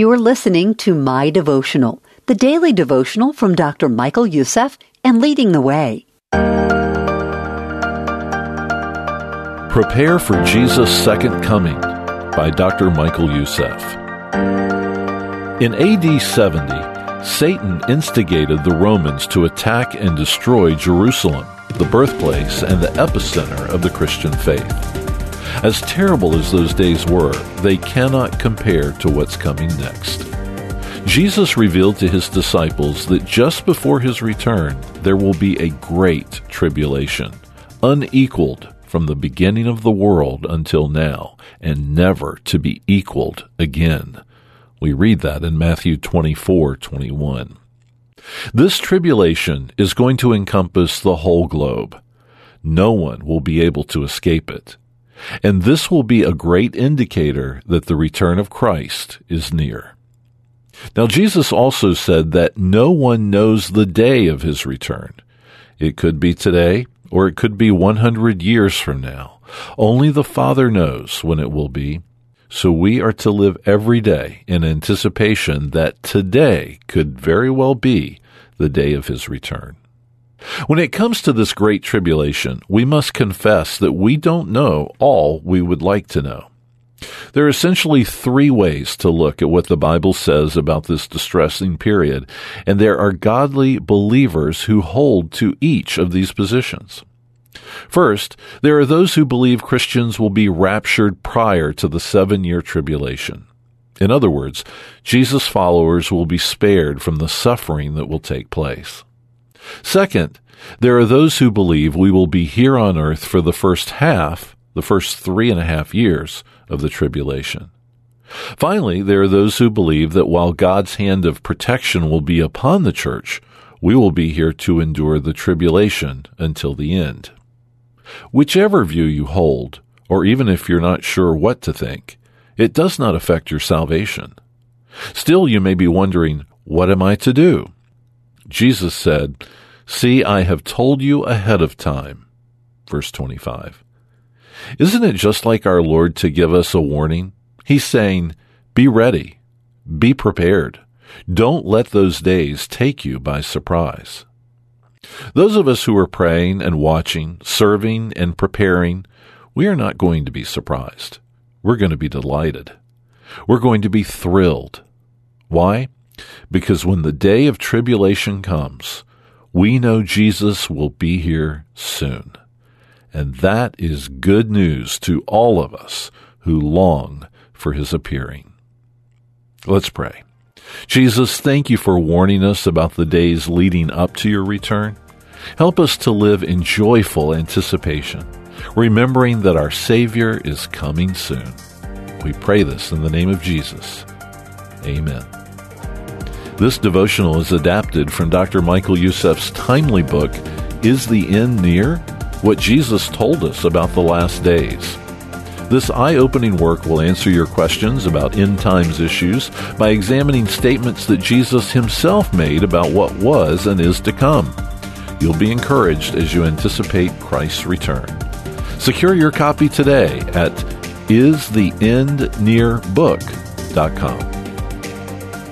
You are listening to My Devotional, the daily devotional from Dr. Michael Youssef and Leading the Way. Prepare for Jesus' Second Coming by Dr. Michael Youssef. In AD 70, Satan instigated the Romans to attack and destroy Jerusalem, the birthplace and the epicenter of the Christian faith. As terrible as those days were, they cannot compare to what's coming next. Jesus revealed to his disciples that just before his return, there will be a great tribulation, unequaled from the beginning of the world until now, and never to be equaled again. We read that in Matthew 24 21. This tribulation is going to encompass the whole globe. No one will be able to escape it. And this will be a great indicator that the return of Christ is near. Now, Jesus also said that no one knows the day of his return. It could be today, or it could be 100 years from now. Only the Father knows when it will be. So we are to live every day in anticipation that today could very well be the day of his return. When it comes to this great tribulation, we must confess that we don't know all we would like to know. There are essentially three ways to look at what the Bible says about this distressing period, and there are godly believers who hold to each of these positions. First, there are those who believe Christians will be raptured prior to the seven year tribulation. In other words, Jesus' followers will be spared from the suffering that will take place. Second, there are those who believe we will be here on earth for the first half, the first three and a half years of the tribulation. Finally, there are those who believe that while God's hand of protection will be upon the church, we will be here to endure the tribulation until the end. Whichever view you hold, or even if you're not sure what to think, it does not affect your salvation. Still, you may be wondering, what am I to do? Jesus said, See, I have told you ahead of time. Verse 25. Isn't it just like our Lord to give us a warning? He's saying, Be ready, be prepared. Don't let those days take you by surprise. Those of us who are praying and watching, serving and preparing, we are not going to be surprised. We're going to be delighted. We're going to be thrilled. Why? Because when the day of tribulation comes, we know Jesus will be here soon. And that is good news to all of us who long for his appearing. Let's pray. Jesus, thank you for warning us about the days leading up to your return. Help us to live in joyful anticipation, remembering that our Savior is coming soon. We pray this in the name of Jesus. Amen. This devotional is adapted from Dr. Michael Youssef's timely book, Is the End Near? What Jesus Told Us About the Last Days. This eye opening work will answer your questions about end times issues by examining statements that Jesus himself made about what was and is to come. You'll be encouraged as you anticipate Christ's return. Secure your copy today at istheendnearbook.com.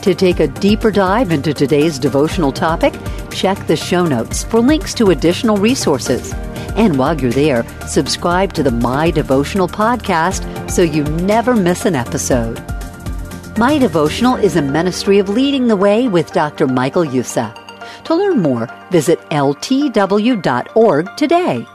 To take a deeper dive into today's devotional topic, check the show notes for links to additional resources. And while you're there, subscribe to the My Devotional podcast so you never miss an episode. My Devotional is a ministry of leading the way with Dr. Michael Youssef. To learn more, visit ltw.org today.